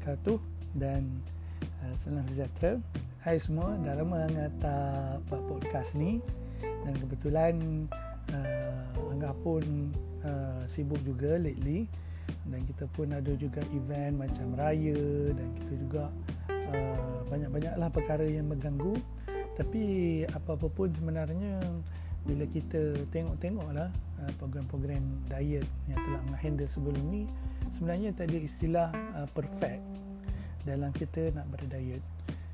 wabarakatuh dan uh, salam sejahtera. Hai semua, dah lama Angga tak buat podcast ni. Dan kebetulan uh, Angga pun uh, sibuk juga lately. Dan kita pun ada juga event macam raya dan kita juga uh, banyak-banyaklah perkara yang mengganggu. Tapi apa-apa pun sebenarnya bila kita tengok-tengoklah uh, program-program diet yang telah menghandle sebelum ni sebenarnya tak ada istilah uh, perfect dalam kita nak berdiet.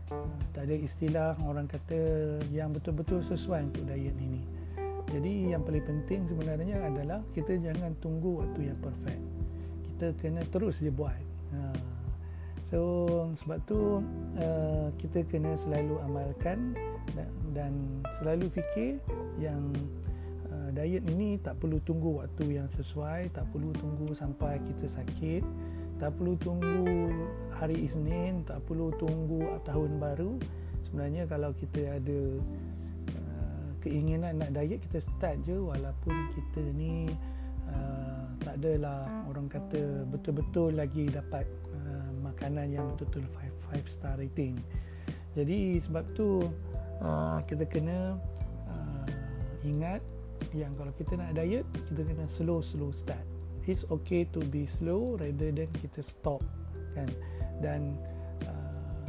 Uh, tak ada istilah orang kata yang betul-betul sesuai untuk diet ini. Jadi yang paling penting sebenarnya adalah kita jangan tunggu waktu yang perfect. Kita kena terus je buat. Uh, so sebab tu uh, kita kena selalu amalkan dan, dan selalu fikir yang diet ini tak perlu tunggu waktu yang sesuai, tak perlu tunggu sampai kita sakit, tak perlu tunggu hari Isnin, tak perlu tunggu tahun baru. Sebenarnya kalau kita ada uh, keinginan nak diet kita start je walaupun kita ni uh, tak adalah orang kata betul-betul lagi dapat uh, makanan yang betul-betul 5 star rating. Jadi sebab tu uh, kita kena ingat yang kalau kita nak diet kita kena slow slow start. It's okay to be slow rather than kita stop kan? Dan uh,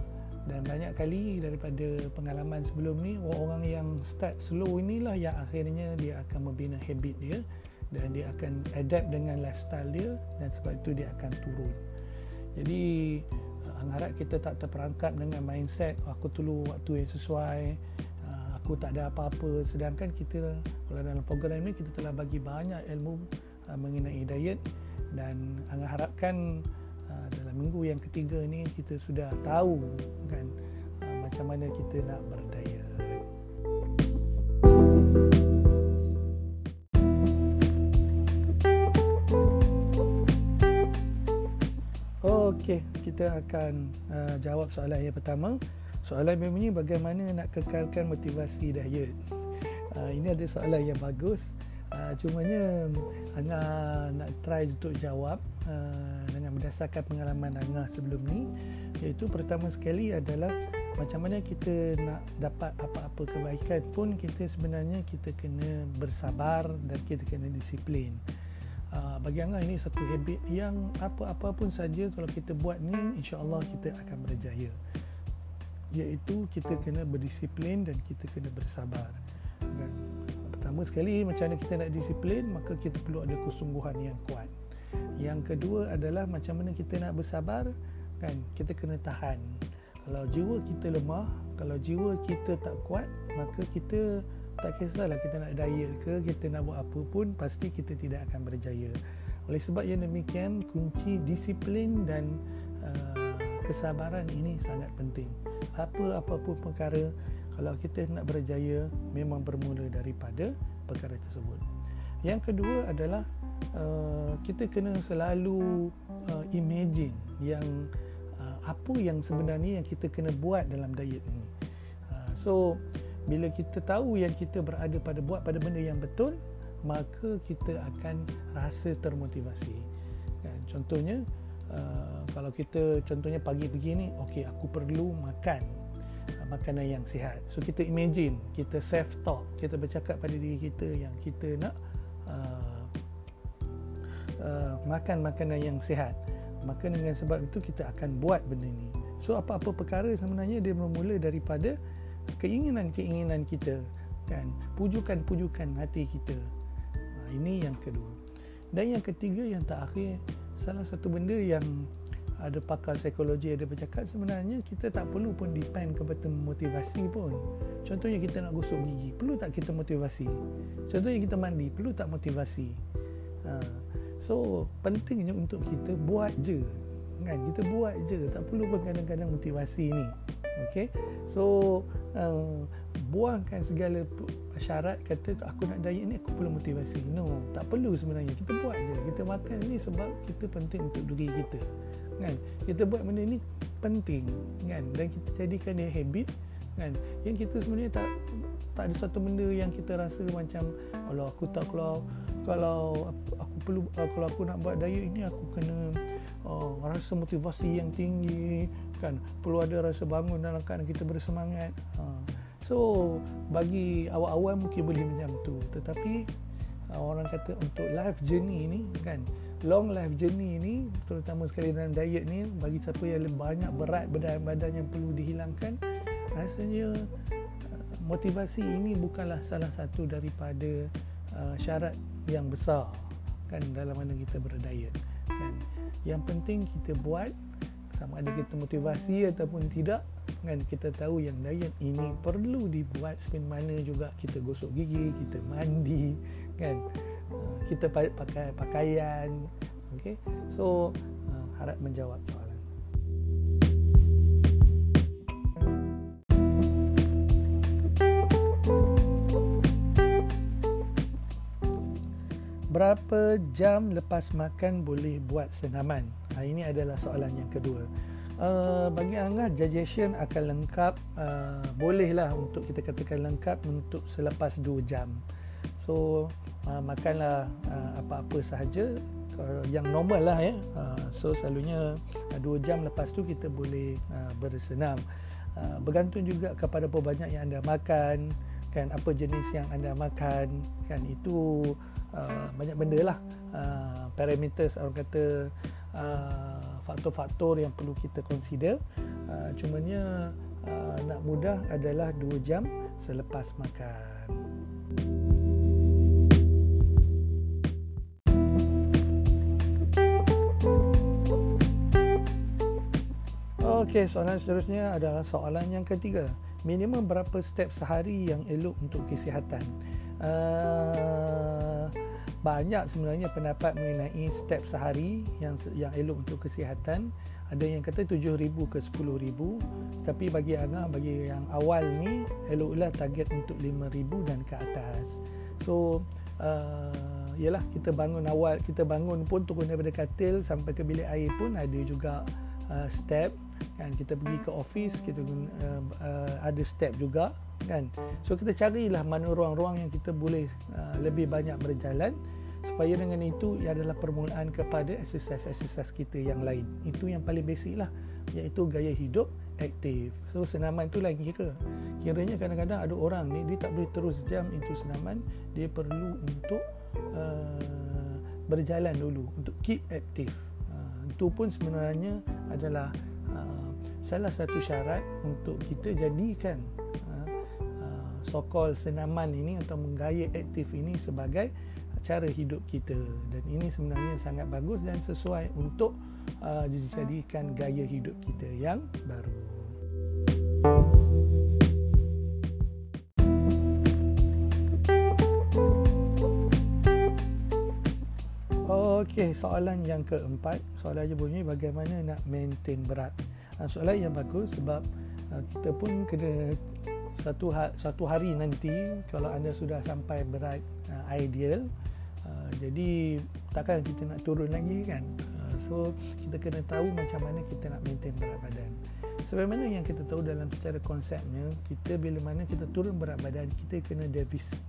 dan banyak kali daripada pengalaman sebelum ni orang yang start slow inilah yang akhirnya dia akan membina habit dia dan dia akan adapt dengan lifestyle dia dan sebab itu dia akan turun. Jadi uh, harap kita tak terperangkap dengan mindset aku perlu waktu yang sesuai aku tak ada apa-apa. Sedangkan kita kalau dalam program ini kita telah bagi banyak ilmu uh, mengenai diet. Dan Angga harapkan uh, dalam minggu yang ketiga ni kita sudah tahu kan uh, macam mana kita nak berdiet. Okey, kita akan uh, jawab soalan yang pertama. Soalan memangnya bagaimana nak kekalkan motivasi diet? Uh, ini ada soalan yang bagus. Uh, cumanya Anga nak try untuk jawab uh, dengan berdasarkan pengalaman Anga sebelum ni iaitu pertama sekali adalah macam mana kita nak dapat apa-apa kebaikan pun kita sebenarnya kita kena bersabar dan kita kena disiplin. Uh, bagi Anga ini satu habit yang apa-apa pun saja kalau kita buat ni insya-Allah kita akan berjaya iaitu kita kena berdisiplin dan kita kena bersabar. Kan? pertama sekali macam mana kita nak disiplin maka kita perlu ada kesungguhan yang kuat. Yang kedua adalah macam mana kita nak bersabar kan? Kita kena tahan. Kalau jiwa kita lemah kalau jiwa kita tak kuat maka kita tak kisahlah kita nak diet ke kita nak buat apa pun pasti kita tidak akan berjaya. Oleh sebab yang demikian kunci disiplin dan uh, kesabaran ini sangat penting apa-apa pun perkara kalau kita nak berjaya memang bermula daripada perkara tersebut. Yang kedua adalah uh, kita kena selalu uh, imagine yang uh, apa yang sebenarnya yang kita kena buat dalam diet ini. Uh, so bila kita tahu yang kita berada pada buat pada benda yang betul, maka kita akan rasa termotivasi. Kan? Contohnya Uh, kalau kita contohnya pagi begini okey aku perlu makan uh, makanan yang sihat. So kita imagine kita self talk kita bercakap pada diri kita yang kita nak uh, uh, makan makanan yang sihat. Maka dengan sebab itu kita akan buat benda ni. So apa-apa perkara sebenarnya dia bermula daripada keinginan-keinginan kita kan pujukan-pujukan hati kita. Uh, ini yang kedua. Dan yang ketiga yang terakhir salah satu benda yang ada pakar psikologi ada bercakap sebenarnya kita tak perlu pun depend kepada motivasi pun. Contohnya kita nak gosok gigi perlu tak kita motivasi? Contohnya kita mandi perlu tak motivasi? Ha. so pentingnya untuk kita buat je kan? Kita buat je tak perlu pun kadang-kadang motivasi ni. Okay? So uh, buangkan segala syarat kata aku nak diet ni aku perlu motivasi. No tak perlu sebenarnya. Kita buat je. Kita makan ni sebab kita penting untuk diri kita kan? Kita buat benda ni penting kan? Dan kita jadikan dia habit kan? Yang kita sebenarnya tak tak ada satu benda yang kita rasa macam kalau aku tak kalau kalau aku perlu uh, kalau aku nak buat diet ini aku kena uh, rasa motivasi yang tinggi kan? Perlu ada rasa bangun dalam keadaan kita bersemangat. Uh, so bagi awal-awal mungkin boleh macam tu. Tetapi uh, orang kata untuk life journey ni kan long life journey ni terutama sekali dalam diet ni bagi siapa yang banyak berat badan-badan yang perlu dihilangkan rasanya motivasi ini bukanlah salah satu daripada uh, syarat yang besar kan dalam mana kita berdiet kan. Yang penting kita buat sama ada kita motivasi ataupun tidak kan? Kita tahu yang diet ini perlu dibuat seperti mana juga. Kita gosok gigi kita mandi kan? Uh, kita pakai pakaian okey? So uh, harap menjawab soalan. Berapa jam lepas makan boleh buat senaman? Ha, ini adalah soalan yang kedua. Uh, bagi Angah, digestion akan lengkap. Uh, bolehlah untuk kita katakan lengkap untuk selepas 2 jam. So, uh, makanlah uh, apa-apa sahaja yang normal lah ya. Uh, so, selalunya uh, 2 jam lepas tu kita boleh uh, bersenam. Uh, bergantung juga kepada berapa banyak yang anda makan kan apa jenis yang anda makan kan itu uh, banyak benda lah uh, parameters orang kata uh, faktor-faktor yang perlu kita consider uh, cumanya uh, nak mudah adalah 2 jam selepas makan Okey, soalan seterusnya adalah soalan yang ketiga. Minimum berapa step sehari yang elok untuk kesihatan? Uh, banyak sebenarnya pendapat mengenai step sehari yang yang elok untuk kesihatan. Ada yang kata 7000 ke 10000 tapi bagi Angah bagi yang awal ni eloklah target untuk 5000 dan ke atas. So uh, yalah kita bangun awal kita bangun pun turun daripada katil sampai ke bilik air pun ada juga uh, step. Kan kita pergi ke office kita uh, uh, ada step juga kan. So kita carilah mana ruang-ruang yang kita boleh uh, lebih banyak berjalan supaya dengan itu ia adalah permulaan kepada exercise-exercise kita yang lain. Itu yang paling basic lah iaitu gaya hidup aktif. So senaman tu lain kira kiranya kadang-kadang ada orang ni dia tak boleh terus jam itu senaman. Dia perlu untuk uh, berjalan dulu untuk keep aktif. Uh, itu pun sebenarnya adalah uh, salah satu syarat untuk kita jadikan sokol senaman ini atau menggaya aktif ini sebagai cara hidup kita dan ini sebenarnya sangat bagus dan sesuai untuk uh, dijadikan gaya hidup kita yang baru. Okey, soalan yang keempat, soalannya bunyi bagaimana nak maintain berat. Uh, soalan yang bagus sebab uh, kita pun kena satu ha, satu hari nanti kalau anda sudah sampai berat uh, ideal. Uh, jadi takkan kita nak turun lagi kan? Uh, so kita kena tahu macam mana kita nak maintain berat badan. Sebagaimana yang kita tahu dalam secara konsepnya kita bila mana kita turun berat badan kita kena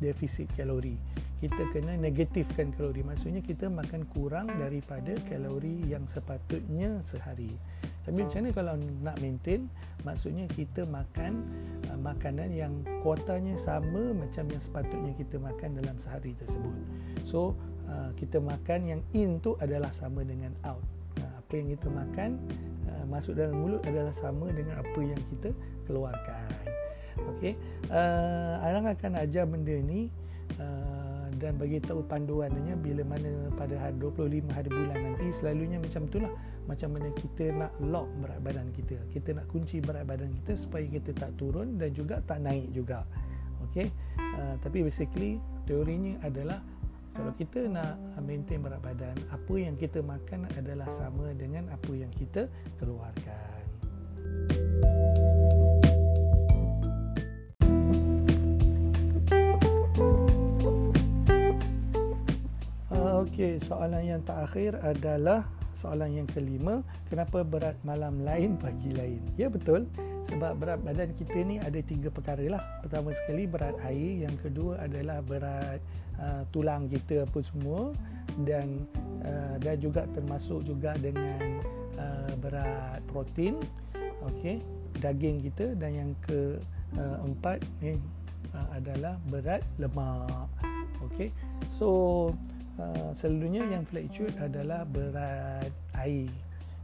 defisit kalori. Kita kena negatifkan kalori. Maksudnya kita makan kurang daripada kalori yang sepatutnya sehari tapi macam mana kalau nak maintain maksudnya kita makan uh, makanan yang kuotanya sama macam yang sepatutnya kita makan dalam sehari tersebut. So uh, kita makan yang in tu adalah sama dengan out. Uh, apa yang kita makan uh, masuk dalam mulut adalah sama dengan apa yang kita keluarkan. Okey? Uh, Arang akan ajar benda ni uh, dan bagi tahu panduannya bila mana pada hari 25 hari bulan nanti selalunya macam itulah. Macam mana kita nak lock berat badan kita. Kita nak kunci berat badan kita supaya kita tak turun dan juga tak naik juga. Okey? Uh, tapi basically teorinya adalah kalau kita nak maintain berat badan apa yang kita makan adalah sama dengan apa yang kita keluarkan Okey, soalan yang terakhir adalah soalan yang kelima, kenapa berat malam lain pagi lain? Ya betul, sebab berat badan kita ni ada tiga perkara lah. Pertama sekali berat air, yang kedua adalah berat uh, tulang kita apa semua. Dan uh, dan juga termasuk juga dengan uh, berat protein. Okey daging kita. Dan yang keempat uh, ni uh, adalah berat lemak. Okey so uh, selalunya yang fluctuate adalah berat air.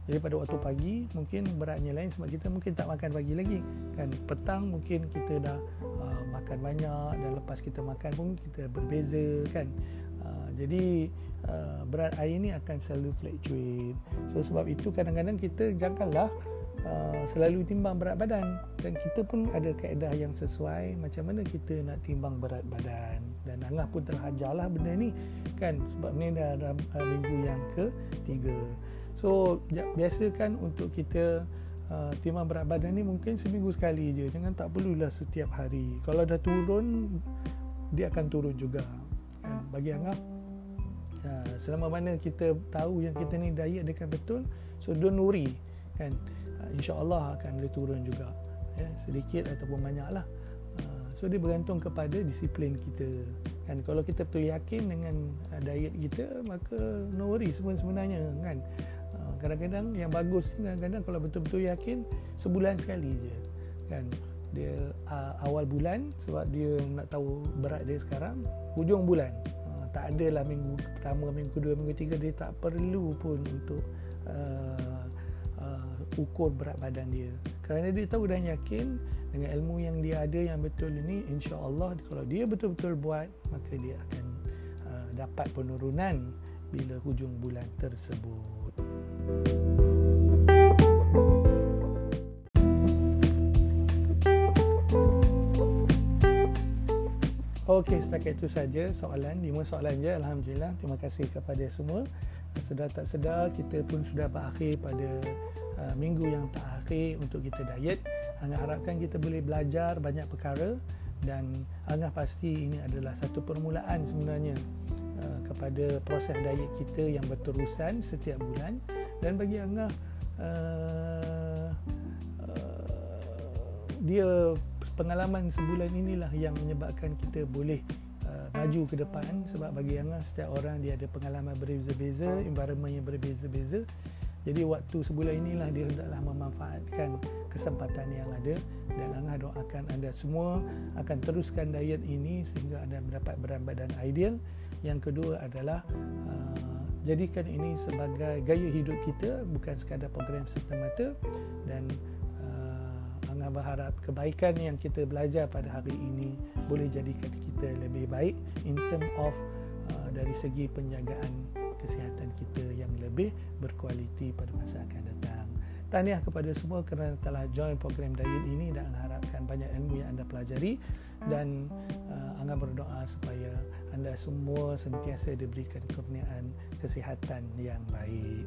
Jadi pada waktu pagi mungkin beratnya lain sebab kita mungkin tak makan pagi lagi. Kan petang mungkin kita dah uh, makan banyak dan lepas kita makan pun kita berbeza kan? Uh, jadi uh, berat air ni akan selalu fluctuate. So sebab itu kadang-kadang kita janganlah uh, selalu timbang berat badan. Dan kita pun ada kaedah yang sesuai macam mana kita nak timbang berat badan dan Angah pun telah benda ni kan sebab ni dah dalam uh, minggu yang ketiga So biasakan untuk kita uh, timbang berat badan ni mungkin seminggu sekali je. Jangan tak perlulah setiap hari. Kalau dah turun dia akan turun juga. Uh, bagi Angah uh, selama mana kita tahu yang kita ni diet dekat betul, so don't worry kan. Uh, Insya-Allah akan dia turun juga. Ya, sedikit ataupun banyaklah. Uh, so dia bergantung kepada disiplin kita. Kan? Kalau kita betul yakin dengan uh, diet kita maka no worry semua sebenarnya kan? Kadang-kadang yang bagus kadang-kadang kalau betul-betul yakin sebulan sekali je kan? Dia uh, awal bulan sebab dia nak tahu berat dia sekarang hujung bulan. Uh, tak adalah minggu pertama minggu kedua minggu ketiga dia tak perlu pun untuk uh, uh, ukur berat badan dia. Kerana dia tahu dan yakin dengan ilmu yang dia ada yang betul ini insya-Allah kalau dia betul-betul buat maka dia akan uh, dapat penurunan bila hujung bulan tersebut Okey, setakat itu saja soalan. Lima soalan je. Alhamdulillah. Terima kasih kepada semua. Sedar tak sedar, kita pun sudah berakhir pada uh, minggu yang terakhir untuk kita diet. Angah harapkan kita boleh belajar banyak perkara dan Angah pasti ini adalah satu permulaan sebenarnya uh, kepada proses diet kita yang berterusan setiap bulan. Dan bagi Angah uh, dia pengalaman sebulan inilah yang menyebabkan kita boleh uh, maju ke depan. Sebab bagi Angah setiap orang dia ada pengalaman berbeza-beza environment yang berbeza-beza jadi waktu sebulan inilah dia hendaklah memanfaatkan kesempatan yang ada dan Angah doakan anda semua akan teruskan diet ini sehingga anda mendapat berat badan ideal. Yang kedua adalah uh, jadikan ini sebagai gaya hidup kita bukan sekadar program serta-merta dan uh, Angah berharap kebaikan yang kita belajar pada hari ini boleh jadikan kita lebih baik in term of uh, dari segi penjagaan kesihatan kita yang lebih berkualiti pada masa akan datang. Tahniah kepada semua kerana telah join program diet ini dan harapkan banyak ilmu yang anda pelajari dan uh, Angah berdoa supaya anda semua sentiasa diberikan kurniaan kesihatan yang baik.